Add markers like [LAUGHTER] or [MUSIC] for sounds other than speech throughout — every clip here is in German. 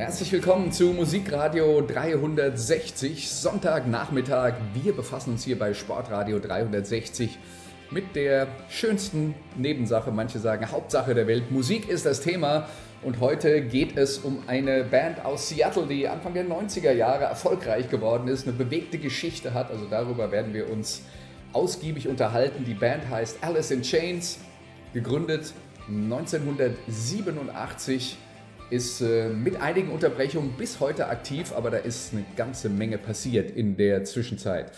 Herzlich willkommen zu Musikradio 360, Sonntagnachmittag. Wir befassen uns hier bei Sportradio 360 mit der schönsten Nebensache, manche sagen Hauptsache der Welt. Musik ist das Thema und heute geht es um eine Band aus Seattle, die Anfang der 90er Jahre erfolgreich geworden ist, eine bewegte Geschichte hat. Also darüber werden wir uns ausgiebig unterhalten. Die Band heißt Alice in Chains, gegründet 1987 ist äh, mit einigen Unterbrechungen bis heute aktiv, aber da ist eine ganze Menge passiert in der Zwischenzeit.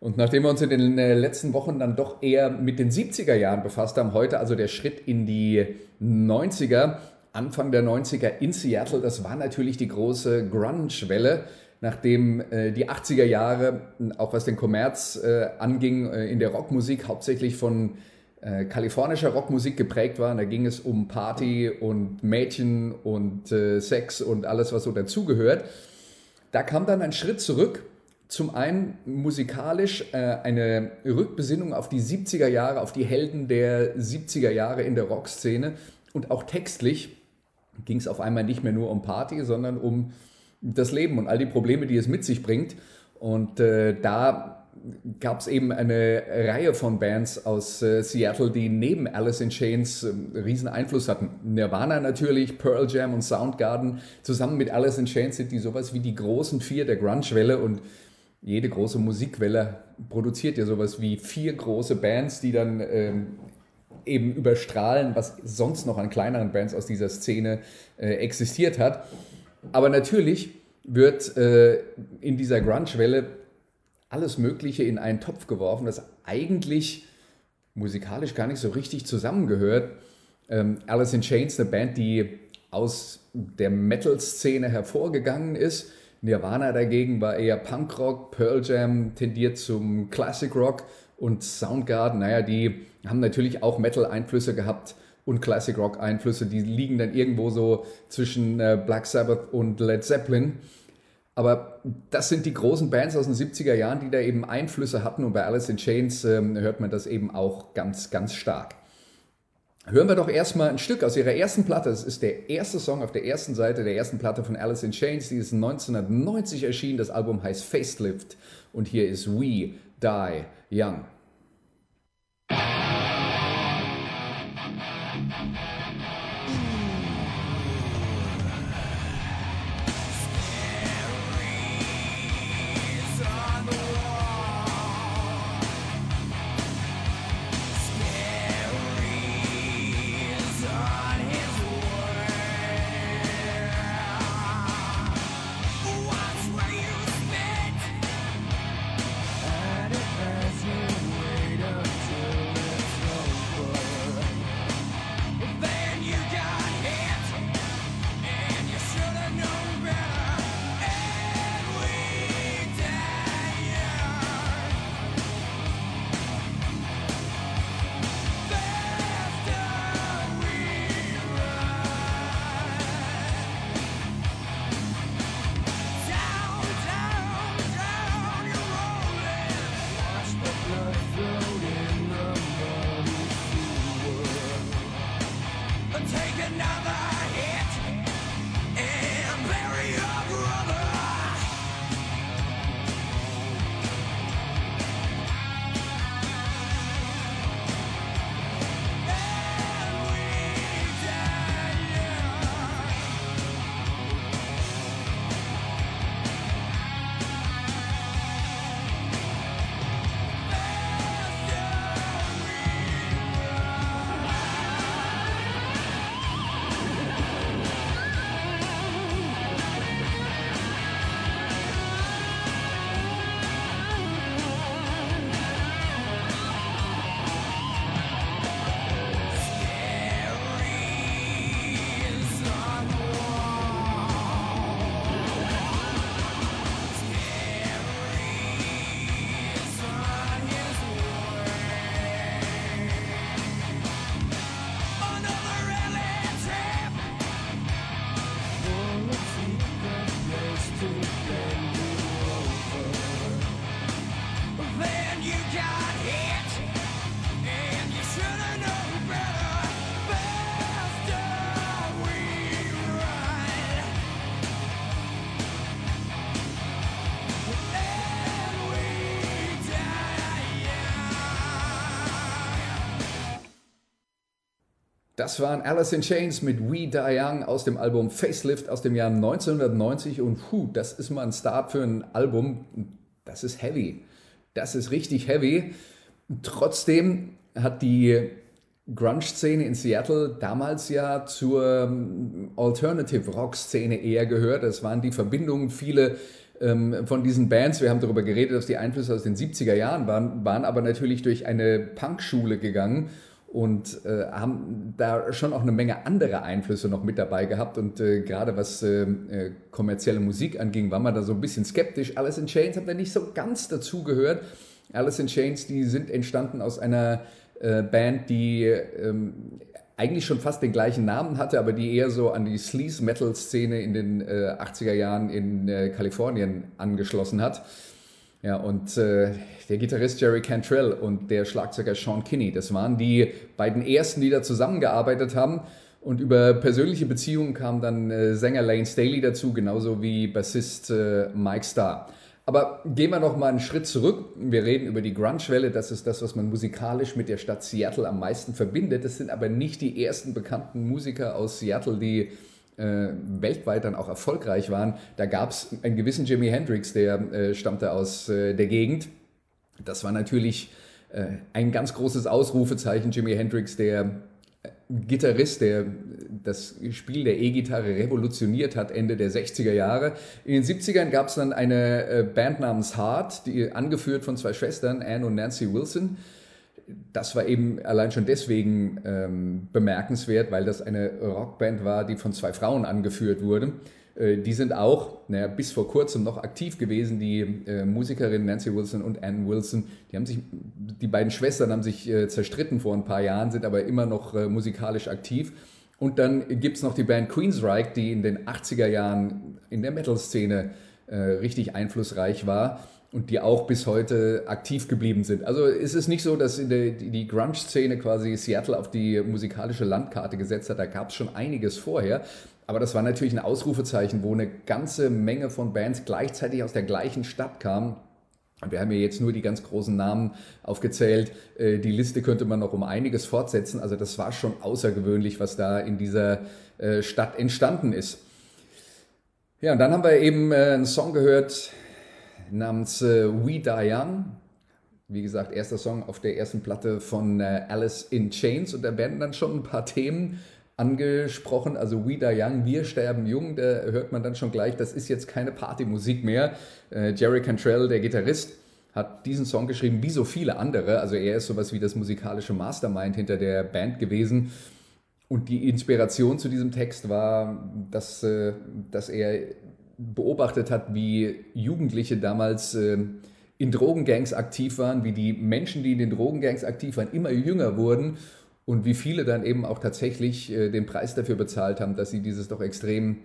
Und nachdem wir uns in den äh, letzten Wochen dann doch eher mit den 70er Jahren befasst haben, heute also der Schritt in die 90er, Anfang der 90er in Seattle, das war natürlich die große Grunge-Welle, nachdem äh, die 80er Jahre, auch was den Kommerz äh, anging, äh, in der Rockmusik hauptsächlich von äh, kalifornischer Rockmusik geprägt waren. Da ging es um Party und Mädchen und äh, Sex und alles, was so dazugehört. Da kam dann ein Schritt zurück. Zum einen musikalisch äh, eine Rückbesinnung auf die 70er Jahre, auf die Helden der 70er Jahre in der Rockszene und auch textlich ging es auf einmal nicht mehr nur um Party, sondern um das Leben und all die Probleme, die es mit sich bringt. Und äh, da gab es eben eine Reihe von Bands aus äh, Seattle, die neben Alice in Chains äh, riesen Einfluss hatten. Nirvana natürlich, Pearl Jam und Soundgarden. Zusammen mit Alice in Chains sind die sowas wie die großen vier der Grunge-Welle und jede große Musikwelle produziert ja sowas wie vier große Bands, die dann ähm, eben überstrahlen, was sonst noch an kleineren Bands aus dieser Szene äh, existiert hat. Aber natürlich wird äh, in dieser Grunge-Welle alles Mögliche in einen Topf geworfen, das eigentlich musikalisch gar nicht so richtig zusammengehört. Ähm, Alice in Chains, eine Band, die aus der Metal-Szene hervorgegangen ist. Nirvana dagegen war eher Punkrock, Pearl Jam tendiert zum Classic Rock und Soundgarden, naja, die haben natürlich auch Metal-Einflüsse gehabt und Classic Rock-Einflüsse. Die liegen dann irgendwo so zwischen äh, Black Sabbath und Led Zeppelin. Aber das sind die großen Bands aus den 70er Jahren, die da eben Einflüsse hatten. Und bei Alice in Chains ähm, hört man das eben auch ganz, ganz stark. Hören wir doch erstmal ein Stück aus ihrer ersten Platte. Das ist der erste Song auf der ersten Seite der ersten Platte von Alice in Chains. Die ist 1990 erschienen. Das Album heißt Facelift. Und hier ist We Die Young. Das waren Alice in Chains mit We Die Young aus dem Album Facelift aus dem Jahr 1990 und puh, das ist mal ein Start für ein Album. Das ist heavy. Das ist richtig heavy. Trotzdem hat die Grunge-Szene in Seattle damals ja zur ähm, Alternative Rock-Szene eher gehört. Das waren die Verbindungen, viele ähm, von diesen Bands, wir haben darüber geredet, dass die Einflüsse aus den 70er Jahren waren, waren aber natürlich durch eine Punkschule gegangen und äh, haben da schon auch eine Menge andere Einflüsse noch mit dabei gehabt. Und äh, gerade was äh, äh kommerzielle Musik anging, war man da so ein bisschen skeptisch. Alice in Chains hat da nicht so ganz dazu gehört. Alice in Chains, die sind entstanden aus einer äh, Band, die ähm, eigentlich schon fast den gleichen Namen hatte, aber die eher so an die Sleaze-Metal-Szene in den 80er äh, Jahren in Kalifornien angeschlossen hat. Ja, und äh, der Gitarrist Jerry Cantrell und der Schlagzeuger Sean Kinney, das waren die beiden ersten, die da zusammengearbeitet haben. Und über persönliche Beziehungen kam dann äh, Sänger Lane Staley dazu, genauso wie Bassist äh, Mike Starr. Aber gehen wir noch mal einen Schritt zurück. Wir reden über die Grunge-Welle. Das ist das, was man musikalisch mit der Stadt Seattle am meisten verbindet. Das sind aber nicht die ersten bekannten Musiker aus Seattle, die äh, weltweit dann auch erfolgreich waren. Da gab es einen gewissen Jimi Hendrix, der äh, stammte aus äh, der Gegend. Das war natürlich äh, ein ganz großes Ausrufezeichen. Jimi Hendrix, der äh, Gitarrist, der das Spiel der E-Gitarre revolutioniert hat, Ende der 60er Jahre. In den 70ern gab es dann eine äh, Band namens Heart, die angeführt von zwei Schwestern, Anne und Nancy Wilson das war eben allein schon deswegen ähm, bemerkenswert, weil das eine Rockband war, die von zwei Frauen angeführt wurde. Äh, die sind auch naja, bis vor kurzem noch aktiv gewesen, die äh, Musikerinnen Nancy Wilson und Ann Wilson. Die haben sich, die beiden Schwestern haben sich äh, zerstritten vor ein paar Jahren, sind aber immer noch äh, musikalisch aktiv. Und dann gibt es noch die Band Queensryche, die in den 80er Jahren in der Metal-Szene äh, richtig einflussreich war und die auch bis heute aktiv geblieben sind. Also ist es nicht so, dass der, die Grunge-Szene quasi Seattle auf die musikalische Landkarte gesetzt hat. Da gab es schon einiges vorher. Aber das war natürlich ein Ausrufezeichen, wo eine ganze Menge von Bands gleichzeitig aus der gleichen Stadt kamen. Wir haben ja jetzt nur die ganz großen Namen aufgezählt. Äh, die Liste könnte man noch um einiges fortsetzen. Also das war schon außergewöhnlich, was da in dieser äh, Stadt entstanden ist. Ja, und dann haben wir eben äh, einen Song gehört, namens äh, We Die Young. Wie gesagt, erster Song auf der ersten Platte von äh, Alice in Chains und da werden dann schon ein paar Themen angesprochen. Also We Die Young, wir sterben jung, da hört man dann schon gleich, das ist jetzt keine Partymusik mehr. Äh, Jerry Cantrell, der Gitarrist, hat diesen Song geschrieben, wie so viele andere. Also er ist sowas wie das musikalische Mastermind hinter der Band gewesen. Und die Inspiration zu diesem Text war, dass, äh, dass er beobachtet hat, wie Jugendliche damals äh, in Drogengangs aktiv waren, wie die Menschen, die in den Drogengangs aktiv waren, immer jünger wurden und wie viele dann eben auch tatsächlich äh, den Preis dafür bezahlt haben, dass sie dieses doch extrem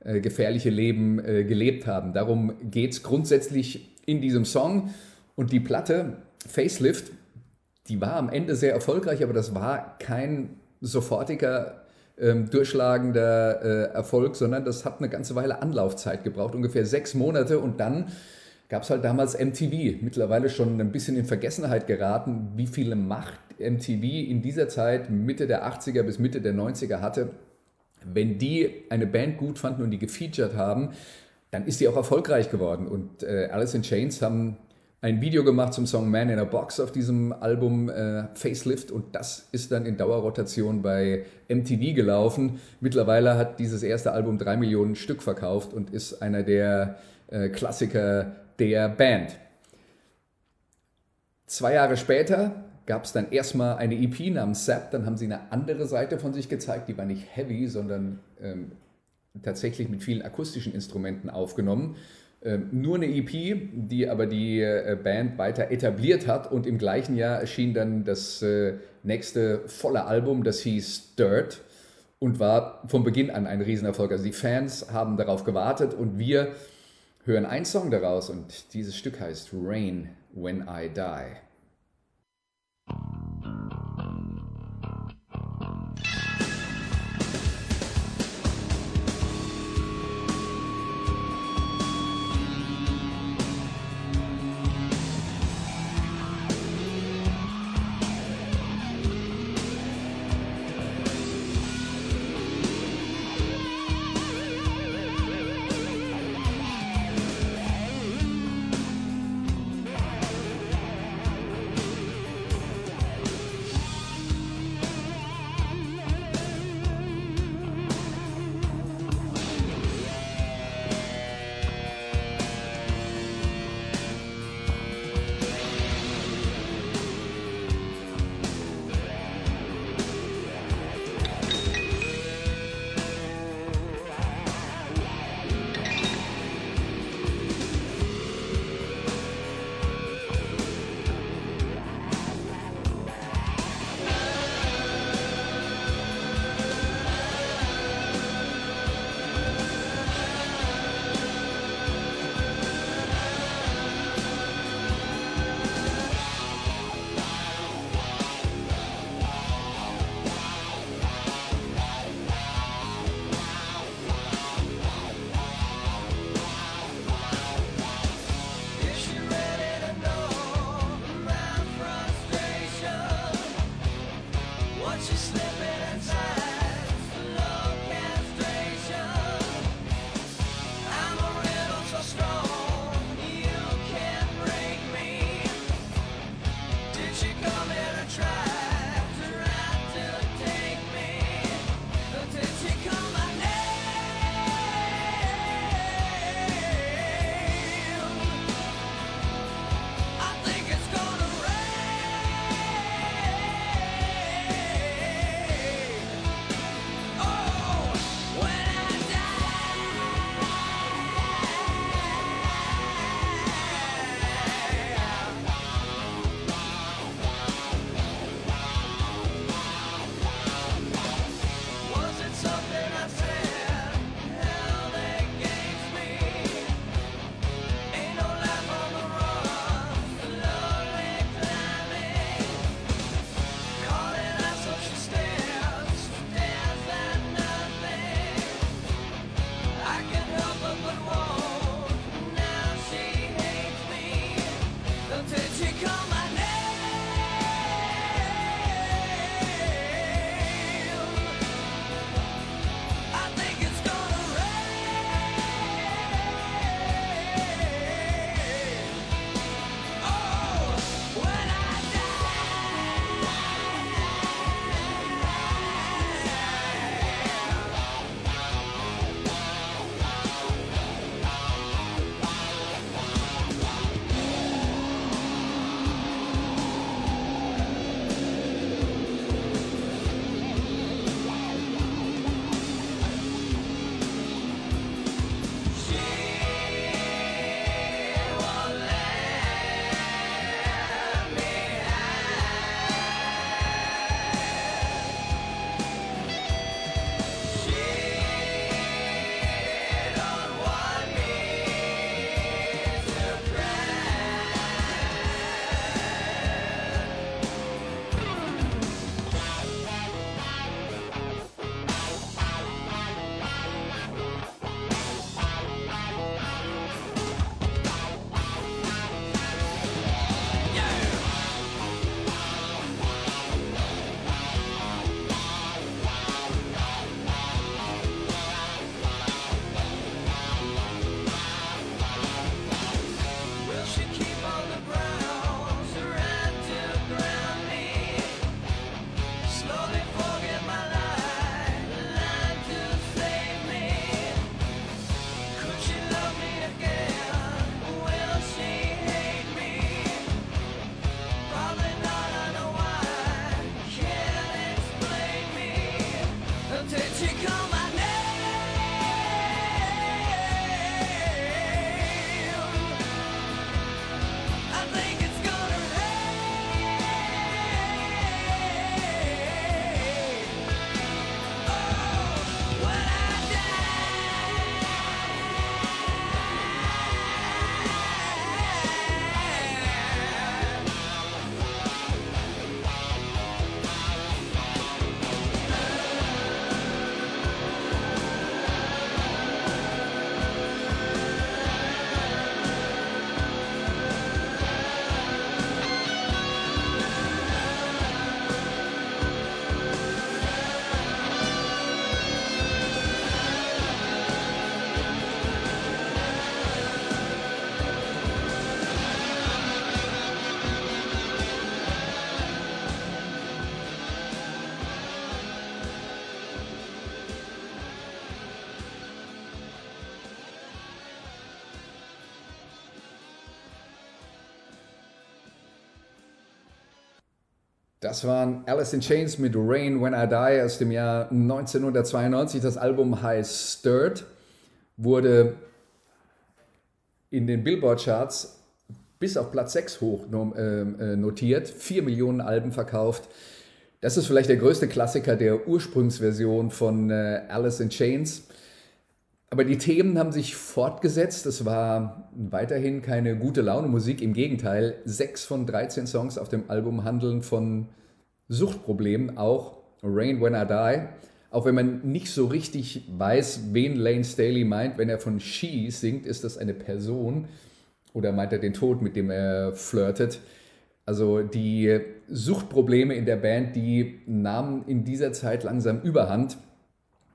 äh, gefährliche Leben gelebt haben. Darum geht es grundsätzlich in diesem Song und die Platte Facelift, die war am Ende sehr erfolgreich, aber das war kein sofortiger ähm, durchschlagender äh, Erfolg, sondern das hat eine ganze Weile Anlaufzeit gebraucht, ungefähr sechs Monate und dann gab es halt damals MTV, mittlerweile schon ein bisschen in Vergessenheit geraten, wie viele Macht MTV in dieser Zeit, Mitte der 80er bis Mitte der 90er hatte. Wenn die eine Band gut fanden und die gefeatured haben, dann ist die auch erfolgreich geworden. Und äh, Alice in Chains haben ein Video gemacht zum Song Man in a Box auf diesem Album äh, Facelift und das ist dann in Dauerrotation bei MTV gelaufen. Mittlerweile hat dieses erste Album drei Millionen Stück verkauft und ist einer der äh, Klassiker der Band. Zwei Jahre später gab es dann erstmal eine EP namens Sap, dann haben sie eine andere Seite von sich gezeigt, die war nicht heavy, sondern ähm, tatsächlich mit vielen akustischen Instrumenten aufgenommen. Ähm, nur eine EP, die aber die äh, Band weiter etabliert hat und im gleichen Jahr erschien dann das äh, nächste volle Album, das hieß Dirt und war von Beginn an ein Riesenerfolg. Also die Fans haben darauf gewartet und wir hören einen Song daraus und dieses Stück heißt Rain When I Die. Das waren Alice in Chains mit Rain When I Die aus dem Jahr 1992. Das Album heißt Stirred, wurde in den Billboard-Charts bis auf Platz 6 hoch ähm, äh, notiert, 4 Millionen Alben verkauft. Das ist vielleicht der größte Klassiker der Ursprungsversion von äh, Alice in Chains. Aber die Themen haben sich fortgesetzt. Es war weiterhin keine gute Laune Musik. Im Gegenteil, sechs von 13 Songs auf dem Album handeln von Suchtproblemen, auch Rain When I Die. Auch wenn man nicht so richtig weiß, wen Lane Staley meint, wenn er von She singt, ist das eine Person oder meint er den Tod, mit dem er flirtet. Also die Suchtprobleme in der Band, die nahmen in dieser Zeit langsam überhand.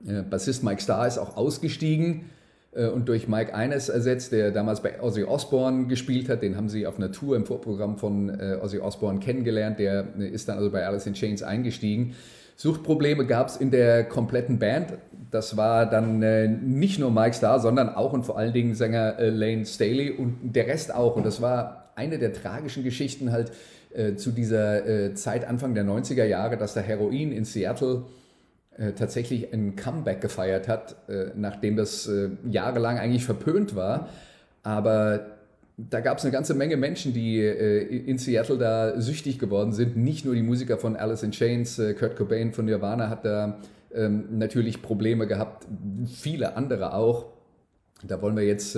Äh, Bassist Mike Starr ist auch ausgestiegen äh, und durch Mike Eines ersetzt, der damals bei Ozzy Osbourne gespielt hat. Den haben sie auf einer Tour im Vorprogramm von äh, Ozzy Osbourne kennengelernt. Der ist dann also bei Alice in Chains eingestiegen. Suchtprobleme gab es in der kompletten Band. Das war dann nicht nur Mike Starr, sondern auch und vor allen Dingen Sänger Lane Staley und der Rest auch. Und das war eine der tragischen Geschichten halt zu dieser Zeit Anfang der 90er Jahre, dass der Heroin in Seattle äh, tatsächlich ein Comeback gefeiert hat, äh, nachdem das äh, jahrelang eigentlich verpönt war. Aber da gab es eine ganze Menge Menschen, die in Seattle da süchtig geworden sind. Nicht nur die Musiker von Alice in Chains, Kurt Cobain von Nirvana hat da ähm, natürlich Probleme gehabt, viele andere auch. Da wollen wir jetzt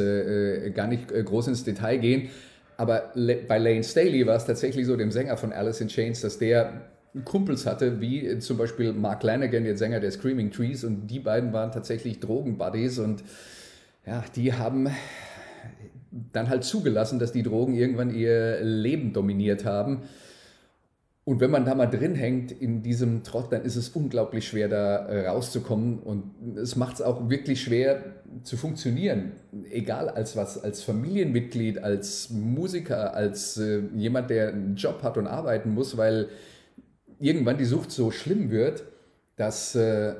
gar nicht groß ins Detail gehen. Aber bei Lane Staley war es tatsächlich so, dem Sänger von Alice in Chains, dass der Kumpels hatte, wie zum Beispiel Mark Lanigan, der Sänger der Screaming Trees, und die beiden waren tatsächlich Drogenbuddies und ja, die haben dann halt zugelassen, dass die Drogen irgendwann ihr Leben dominiert haben. Und wenn man da mal drin hängt in diesem Trott, dann ist es unglaublich schwer, da äh, rauszukommen. Und es macht es auch wirklich schwer zu funktionieren. Egal als was, als Familienmitglied, als Musiker, als äh, jemand, der einen Job hat und arbeiten muss, weil irgendwann die Sucht so schlimm wird, dass, äh,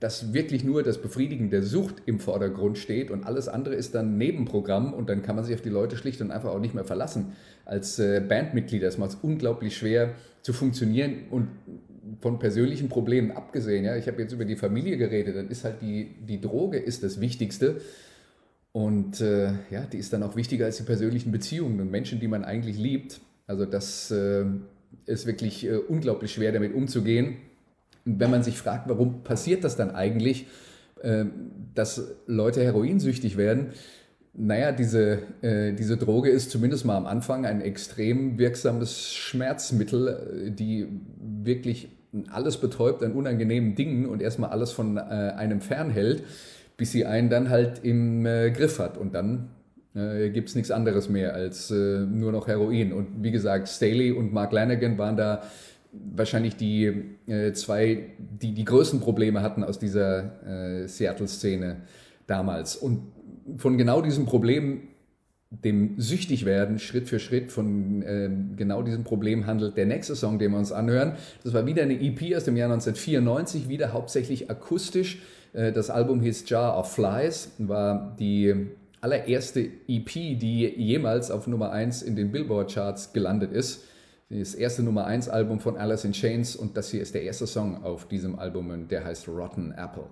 dass wirklich nur das Befriedigen der Sucht im Vordergrund steht und alles andere ist dann Nebenprogramm und dann kann man sich auf die Leute schlicht und einfach auch nicht mehr verlassen. Als äh, Bandmitglieder ist es unglaublich schwer zu funktionieren und von persönlichen Problemen abgesehen, ja, ich habe jetzt über die Familie geredet, dann ist halt die, die Droge ist das Wichtigste. Und äh, ja, die ist dann auch wichtiger als die persönlichen Beziehungen und Menschen, die man eigentlich liebt. Also das äh, ist wirklich äh, unglaublich schwer, damit umzugehen. Und wenn man sich fragt, warum passiert das dann eigentlich, äh, dass Leute heroinsüchtig werden, naja, diese, äh, diese Droge ist zumindest mal am Anfang ein extrem wirksames Schmerzmittel, äh, die wirklich alles betäubt an unangenehmen Dingen und erstmal alles von einem fernhält, bis sie einen dann halt im Griff hat. Und dann äh, gibt es nichts anderes mehr als äh, nur noch Heroin. Und wie gesagt, Staley und Mark Lanigan waren da wahrscheinlich die äh, zwei, die die größten Probleme hatten aus dieser äh, Seattle-Szene damals. Und von genau diesem Problem, dem Süchtigwerden, Schritt für Schritt, von äh, genau diesem Problem handelt der nächste Song, den wir uns anhören. Das war wieder eine EP aus dem Jahr 1994, wieder hauptsächlich akustisch. Äh, das Album hieß Jar of Flies, war die allererste EP, die jemals auf Nummer 1 in den Billboard-Charts gelandet ist. Das erste Nummer 1 Album von Alice in Chains und das hier ist der erste Song auf diesem Album und der heißt Rotten Apple.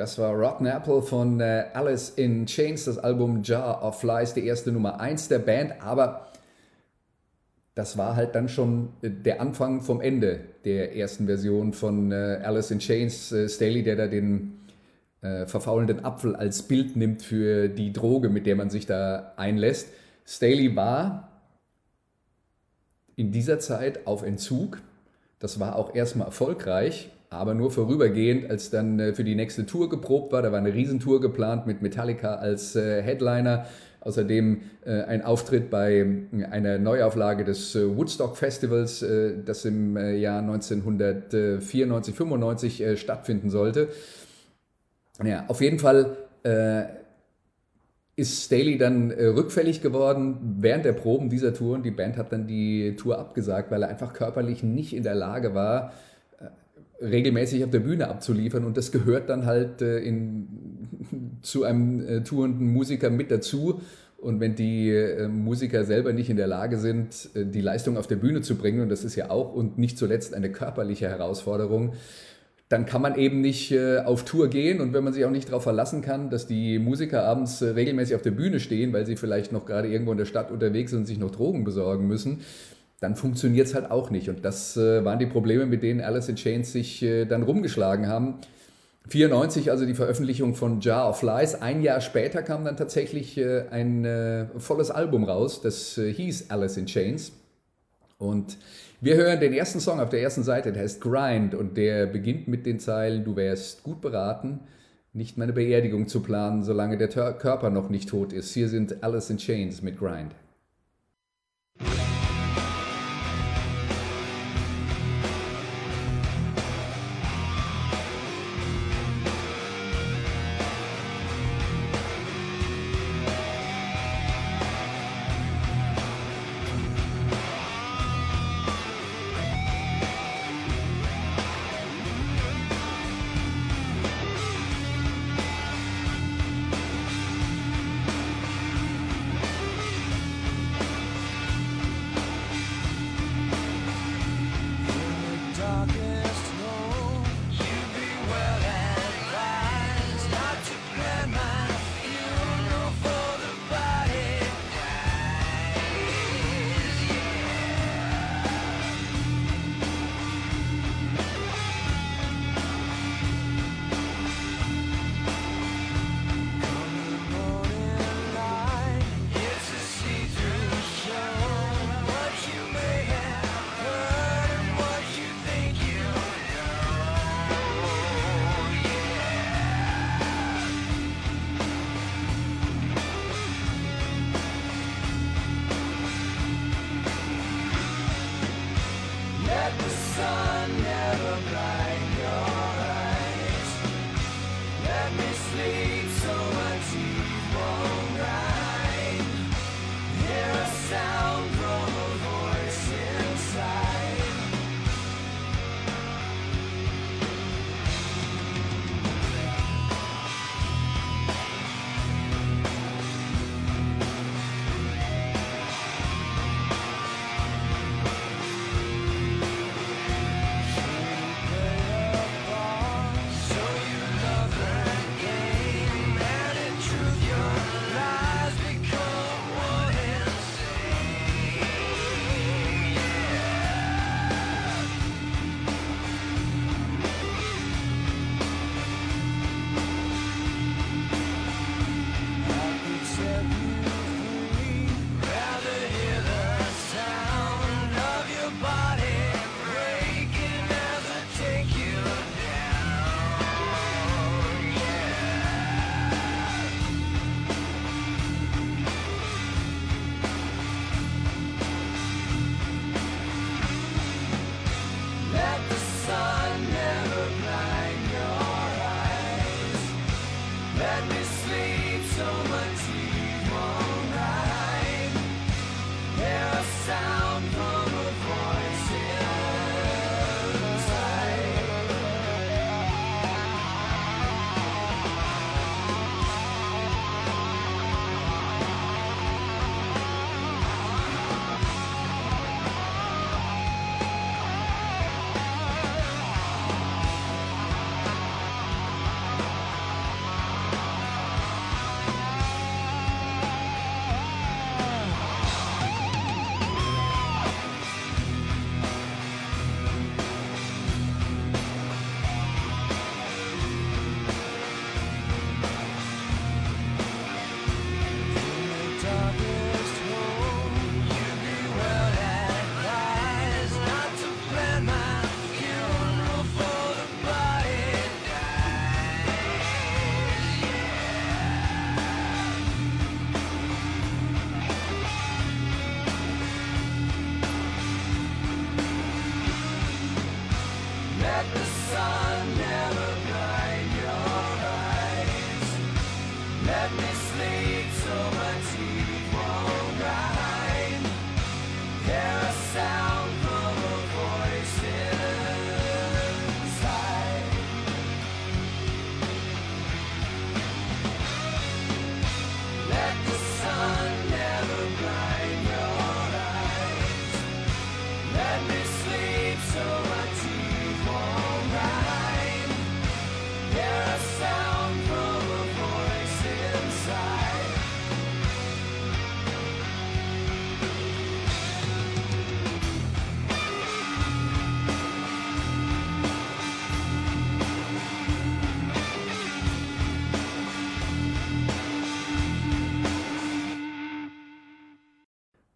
Das war Rotten Apple von äh, Alice in Chains, das Album Jar of Flies, die erste Nummer 1 der Band, aber das war halt dann schon äh, der Anfang vom Ende der ersten Version von äh, Alice in Chains. Staley, der da den verfaulenden Apfel als Bild nimmt für die Droge, mit der man sich da einlässt. Staley war in dieser Zeit auf Entzug. Das war auch erstmal erfolgreich, aber nur vorübergehend, als dann äh, für die nächste Tour geprobt war. Da war eine Riesentour geplant mit Metallica als äh, Headliner. Außerdem äh, ein Auftritt bei einer Neuauflage des Woodstock Festivals, das im Jahr 1994, 95 stattfinden sollte. Ja, auf jeden Fall ist Staley dann äh, rückfällig geworden während der Proben dieser Tour und die Band hat dann die Tour abgesagt, weil er einfach körperlich nicht in der Lage war, regelmäßig auf der Bühne abzuliefern und das gehört dann halt äh, in, [LAUGHS] zu einem äh, tourenden Musiker mit dazu. Und wenn die äh, Musiker selber nicht in der Lage sind, äh, die Leistung auf der Bühne zu bringen, und das ist ja auch und nicht zuletzt eine körperliche Herausforderung, dann kann man eben nicht äh, auf Tour gehen und wenn man sich auch nicht darauf verlassen kann, dass die Musiker abends äh, regelmäßig auf der Bühne stehen, weil sie vielleicht noch gerade irgendwo in der Stadt unterwegs sind und sich noch Drogen besorgen müssen, dann funktioniert es halt auch nicht. Und das äh, waren die Probleme, mit denen Alice in Chains sich äh, dann rumgeschlagen haben. 94, also die Veröffentlichung von Jar of Lies. Ein Jahr später kam dann tatsächlich äh, ein äh, volles Album raus, das äh, hieß Alice in Chains. Und wir hören den ersten Song auf der ersten Seite, der heißt Grind und der beginnt mit den Zeilen, du wärst gut beraten, nicht meine Beerdigung zu planen, solange der Körper noch nicht tot ist. Hier sind Alice in Chains mit Grind.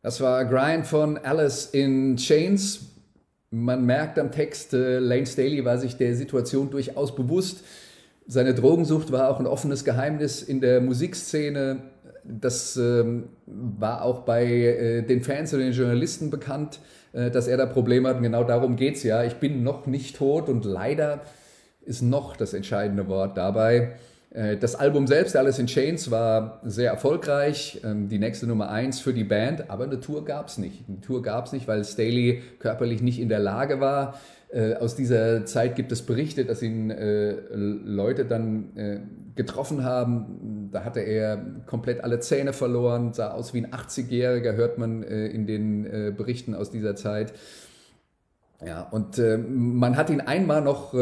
Das war Grind von Alice in Chains. Man merkt am Text, äh, Lane Staley war sich der Situation durchaus bewusst. Seine Drogensucht war auch ein offenes Geheimnis in der Musikszene. Das ähm, war auch bei äh, den Fans und den Journalisten bekannt, äh, dass er da Probleme hat. Und genau darum geht es ja. Ich bin noch nicht tot und leider ist noch das entscheidende Wort dabei. Äh, das Album selbst, Alice in Chains, war sehr erfolgreich, ähm, die nächste Nummer eins für die Band, aber eine Tour gab es nicht. Eine Tour gab es nicht, weil Staley körperlich nicht in der Lage war. Äh, aus dieser Zeit gibt es Berichte, dass ihn äh, Leute dann getroffen haben. Da hatte er komplett alle Zähne verloren, sah aus wie ein 80-Jähriger, hört man in den Berichten aus dieser Zeit. Ja, und man hat ihn einmal noch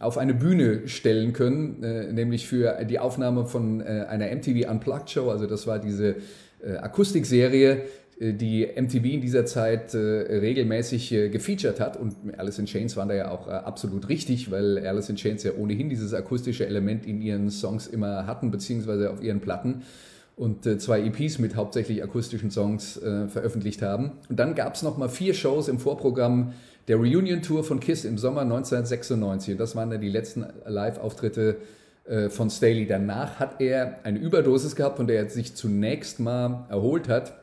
auf eine Bühne stellen können, äh, nämlich für die Aufnahme von äh, einer MTV Unplugged Show. Also das war diese äh, Akustikserie, äh, die MTV in dieser Zeit äh, regelmäßig äh, gefeatured hat. Und Alice in Chains waren da ja auch absolut richtig, weil Alice in Chains ja ohnehin dieses akustische Element in ihren Songs immer hatten, beziehungsweise auf ihren Platten und zwei EPs mit hauptsächlich akustischen Songs veröffentlicht haben. Und dann gab es nochmal vier Shows im Vorprogramm der Reunion-Tour von KISS im Sommer 1996. Und das waren dann die letzten Live-Auftritte äh, von Staley. Danach hat er eine Überdosis gehabt, von der er sich zunächst mal erholt hat.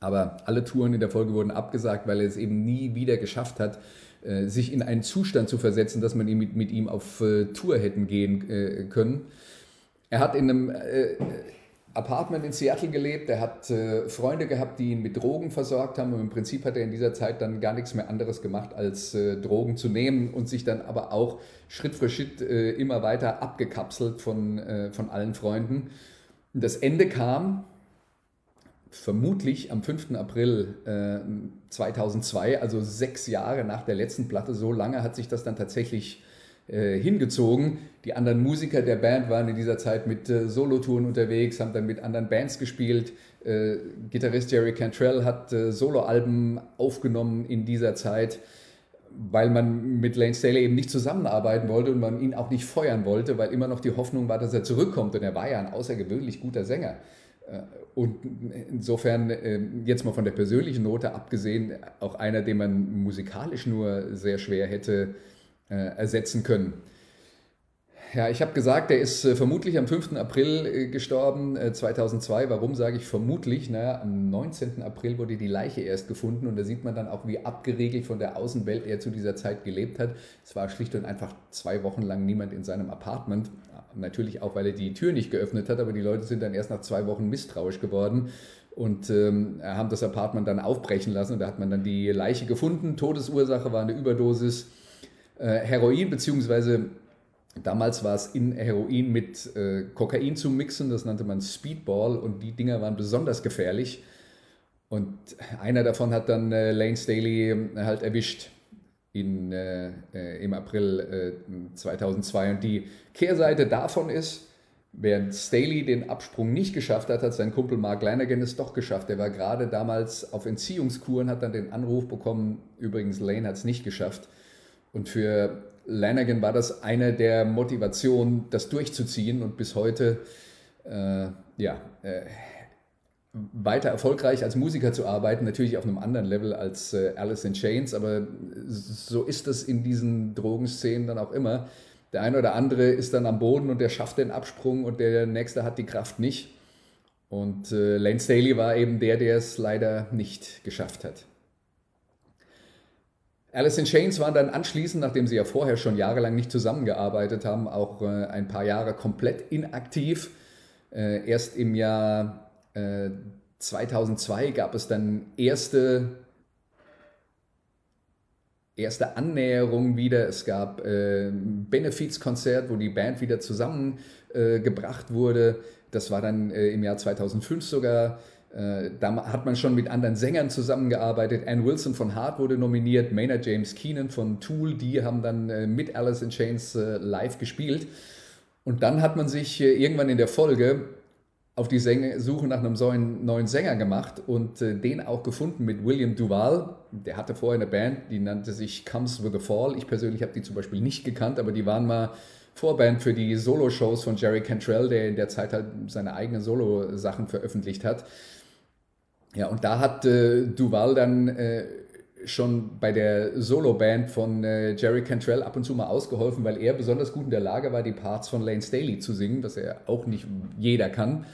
Aber alle Touren in der Folge wurden abgesagt, weil er es eben nie wieder geschafft hat, äh, sich in einen Zustand zu versetzen, dass man mit, mit ihm auf äh, Tour hätten gehen können. Er hat in einem Apartment in Seattle gelebt. Er hat äh, Freunde gehabt, die ihn mit Drogen versorgt haben. Und im Prinzip hat er in dieser Zeit dann gar nichts mehr anderes gemacht, als äh, Drogen zu nehmen und sich dann aber auch Schritt für Schritt äh, immer weiter abgekapselt von, äh, von allen Freunden. Und das Ende kam vermutlich am 5. April 2002, äh, also sechs Jahre nach der letzten Platte. So lange hat sich das dann tatsächlich äh, hingezogen. Die anderen Musiker der Band waren in dieser Zeit mit äh, Solotouren unterwegs, haben dann mit anderen Bands gespielt. Äh, Gitarrist Jerry Cantrell hat äh, Soloalben aufgenommen in dieser Zeit, weil man mit Lane Staley eben nicht zusammenarbeiten wollte und man ihn auch nicht feuern wollte, weil immer noch die Hoffnung war, dass er zurückkommt. Und er war ja ein außergewöhnlich guter Sänger. Äh, und insofern, äh, jetzt mal von der persönlichen Note abgesehen, auch einer, den man musikalisch nur sehr schwer hätte ersetzen können. Ja, ich habe gesagt, er ist äh, vermutlich am 5. April äh, gestorben, 2002. Warum sage ich vermutlich? Naja, am 19. April wurde die Leiche erst gefunden und da sieht man dann auch, wie abgeregelt von der Außenwelt er zu dieser Zeit gelebt hat. Es war schlicht und einfach zwei Wochen lang niemand in seinem Apartment. Natürlich auch, weil er die Tür nicht geöffnet hat, aber die Leute sind dann erst nach zwei Wochen misstrauisch geworden und ähm, haben das Apartment dann aufbrechen lassen und da hat man dann die Leiche gefunden. Todesursache war eine Überdosis äh, Heroin, beziehungsweise damals war es in Heroin mit äh, Kokain zu mixen, das nannte man Speedball und die Dinger waren besonders gefährlich. Und einer davon hat dann äh, Lane Staley äh, halt erwischt in, äh, äh, im April 2002. Und die Kehrseite davon ist, während Staley den Absprung nicht geschafft hat, hat sein Kumpel Mark Lanigan es doch geschafft. Er war gerade damals auf Entziehungskuren, hat dann den Anruf bekommen, übrigens Lane hat es nicht geschafft. Und für Lanagan war das eine der Motivationen, das durchzuziehen und bis heute äh, ja, äh, weiter erfolgreich als Musiker zu arbeiten, natürlich auf einem anderen Level als äh, Alice in Chains, aber so ist es in diesen Drogenszenen dann auch immer. Der eine oder andere ist dann am Boden und der schafft den Absprung und der nächste hat die Kraft nicht. Und äh, Lane Staley war eben der, der es leider nicht geschafft hat. Alice in Chains waren dann anschließend, nachdem sie ja vorher schon jahrelang nicht zusammengearbeitet haben, auch äh, ein paar Jahre komplett inaktiv. Äh, erst im Jahr äh, 2002 gab es dann erste erste Annäherung wieder. Es gab äh, ein Benefizkonzert, wo die Band wieder zusammengebracht äh, wurde. Das war dann äh, im Jahr 2005 sogar. Äh, da hat man schon mit anderen Sängern zusammengearbeitet. Ann Wilson von Hart wurde nominiert, Maynard James Keenan von Tool, die haben dann äh, mit Alice in Chains äh, live gespielt. Und dann hat man sich irgendwann in der Folge auf die Suche nach einem neuen Sänger gemacht und den auch gefunden mit William Duval. Der hatte vorher eine Band, die nannte sich Comes with the Fall. Ich persönlich habe die zum Beispiel nicht gekannt, aber die waren mal Vorband für die Solo-Shows von Jerry Cantrell, der in der Zeit halt seine eigenen Solo-Sachen veröffentlicht hat. Ja, und da hat äh, Duval dann äh, schon bei der Solo-Band von äh, Jerry Cantrell ab und zu mal ausgeholfen, weil er besonders gut in der Lage war, die Parts von Lane Staley zu singen, was er auch nicht jeder kann.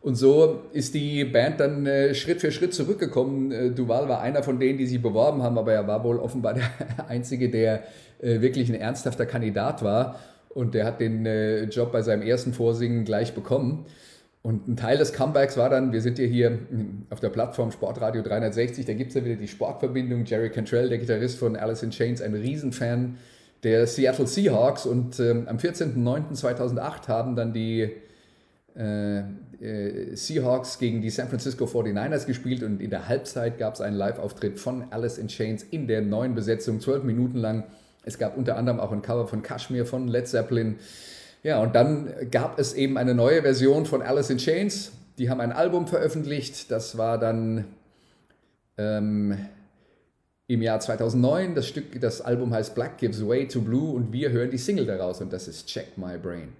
Und so ist die Band dann äh, Schritt für Schritt zurückgekommen. Äh, Duval war einer von denen, die sich beworben haben, aber er war wohl offenbar der [LAUGHS] Einzige, der äh, wirklich ein ernsthafter Kandidat war. Und der hat den äh, Job bei seinem ersten Vorsingen gleich bekommen. Und ein Teil des Comebacks war dann, wir sind ja hier auf der Plattform Sportradio 360, da gibt es ja wieder die Sportverbindung. Jerry Cantrell, der Gitarrist von Alice in Chains, ein Riesenfan der Seattle Seahawks. Und ähm, am 14.09.2008 haben dann die äh, äh, Seahawks gegen die San Francisco 49ers gespielt und in der Halbzeit gab es einen Live-Auftritt von Alice in Chains in der neuen Besetzung, zwölf Minuten lang. Es gab unter anderem auch ein Cover von Kashmir von Led Zeppelin. Ja, und dann gab es eben eine neue Version von Alice in Chains. Die haben ein Album veröffentlicht. Das war dann ähm, im Jahr 2009. Das Stück, das Album heißt Black Gives Way to Blue und wir hören die Single daraus und das ist Check My Brain.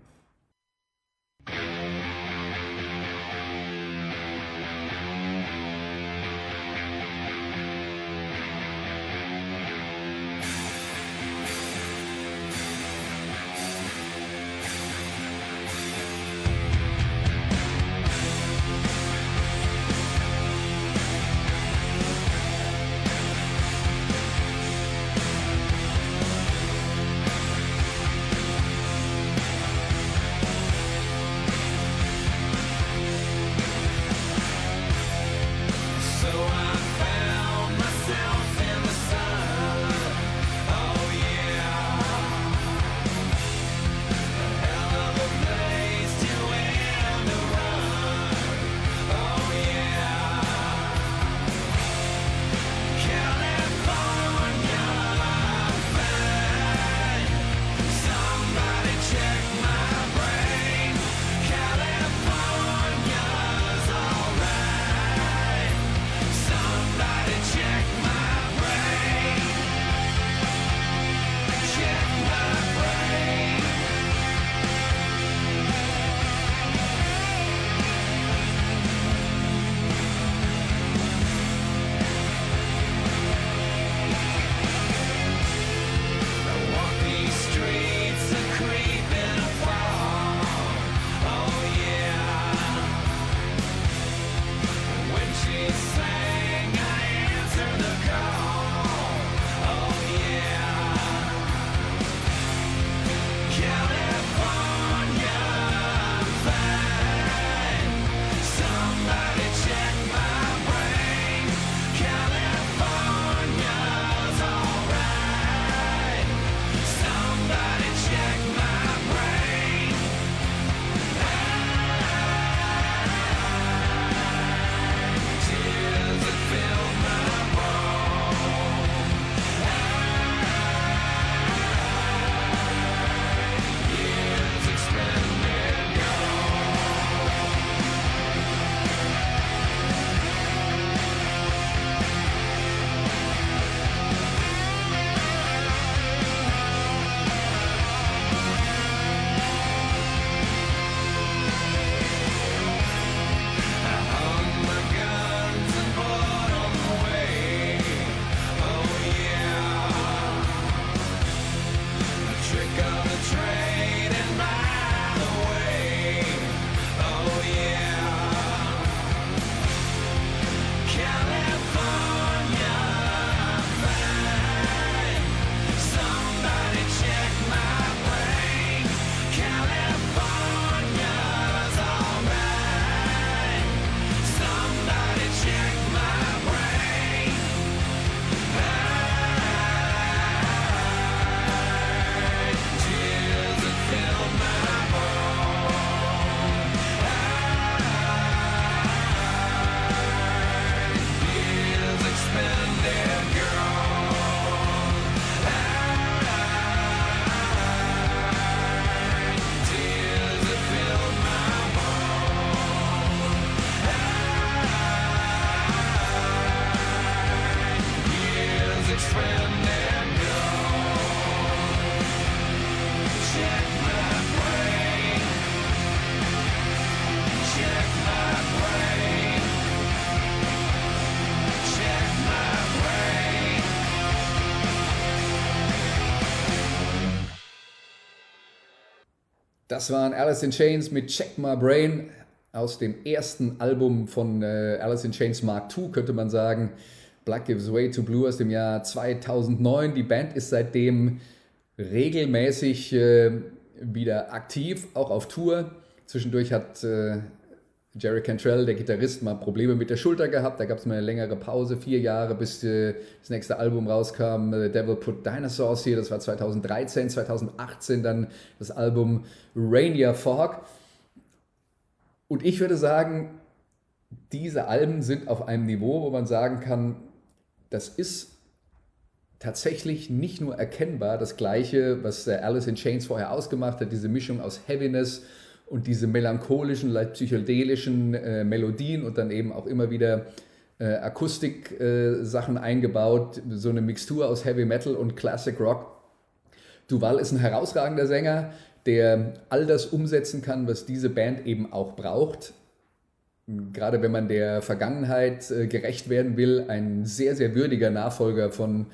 Das waren Alice in Chains mit Check My Brain aus dem ersten Album von äh, Alice in Chains Mark II, könnte man sagen. Black Gives Way to Blue aus dem Jahr 2009. Die Band ist seitdem regelmäßig äh, wieder aktiv, auch auf Tour. Zwischendurch hat äh, Jerry Cantrell, der Gitarrist, mal Probleme mit der Schulter gehabt. Da gab es mal eine längere Pause, vier Jahre, bis äh, das nächste Album rauskam. The Devil Put Dinosaurs hier, das war 2013, 2018 dann das Album Rainier Fog. Und ich würde sagen, diese Alben sind auf einem Niveau, wo man sagen kann, das ist tatsächlich nicht nur erkennbar das Gleiche, was Alice in Chains vorher ausgemacht hat, diese Mischung aus Heaviness und diese melancholischen, leicht psychedelischen äh, Melodien und dann eben auch immer wieder äh, Akustik-Sachen äh, eingebaut, so eine Mixtur aus Heavy Metal und Classic Rock. Duval ist ein herausragender Sänger, der all das umsetzen kann, was diese Band eben auch braucht. Gerade wenn man der Vergangenheit äh, gerecht werden will, ein sehr, sehr würdiger Nachfolger von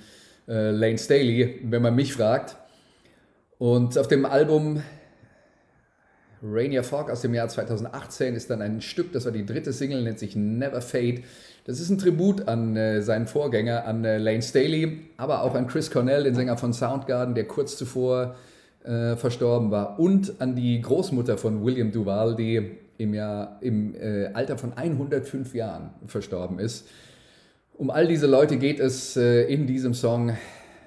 äh, Lane Staley, wenn man mich fragt. Und auf dem Album Rainier Fog aus dem Jahr 2018 ist dann ein Stück, das war die dritte Single, nennt sich Never Fade. Das ist ein Tribut an äh, seinen Vorgänger, an äh, Lane Staley, aber auch an Chris Cornell, den Sänger von Soundgarden, der kurz zuvor äh, verstorben war, und an die Großmutter von William Duval, die im, Jahr, im äh, Alter von 105 Jahren verstorben ist. Um all diese Leute geht es äh, in diesem Song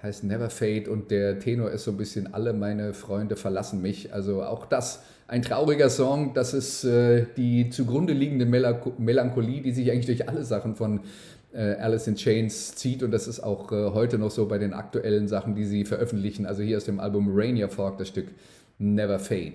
heißt Never Fade und der Tenor ist so ein bisschen alle meine Freunde verlassen mich. Also auch das ein trauriger Song. Das ist äh, die zugrunde liegende Melancholie, die sich eigentlich durch alle Sachen von äh, Alice in Chains zieht. Und das ist auch äh, heute noch so bei den aktuellen Sachen, die sie veröffentlichen. Also hier aus dem Album Rainier Fog das Stück Never Fade.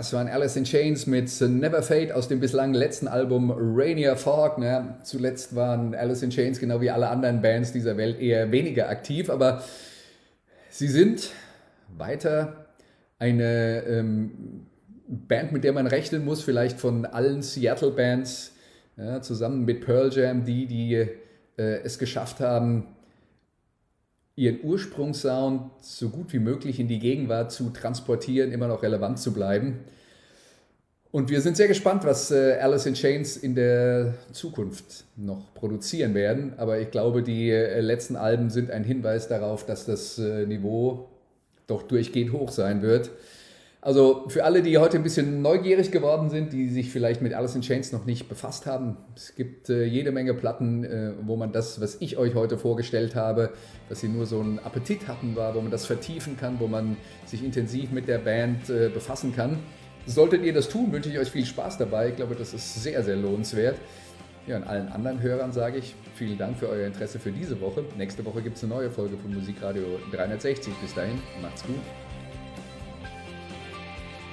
Das waren Alice in Chains mit Never Fade aus dem bislang letzten Album Rainier Fog. Ne? Zuletzt waren Alice in Chains genau wie alle anderen Bands dieser Welt eher weniger aktiv, aber sie sind weiter eine ähm, Band, mit der man rechnen muss, vielleicht von allen Seattle-Bands, ja, zusammen mit Pearl Jam, die, die äh, es geschafft haben, ihren Ursprungssound so gut wie möglich in die Gegenwart zu transportieren, immer noch relevant zu bleiben. Und wir sind sehr gespannt, was äh, Alice in Chains in der Zukunft noch produzieren werden. Aber ich glaube, die äh, letzten Alben sind ein Hinweis darauf, dass das äh, Niveau doch durchgehend hoch sein wird. Also für alle, die heute ein bisschen neugierig geworden sind, die sich vielleicht mit Alice in Chains noch nicht befasst haben, es gibt äh, jede Menge Platten, äh, wo man das, was ich euch heute vorgestellt habe, dass sie nur so einen Appetit hatten, war, wo man das vertiefen kann, wo man sich intensiv mit der Band äh, befassen kann. Solltet ihr das tun, wünsche ich euch viel Spaß dabei. Ich glaube, das ist sehr, sehr lohnenswert. Ja, und allen anderen Hörern sage ich vielen Dank für euer Interesse für diese Woche. Nächste Woche gibt es eine neue Folge von Musikradio 360. Bis dahin, macht's gut.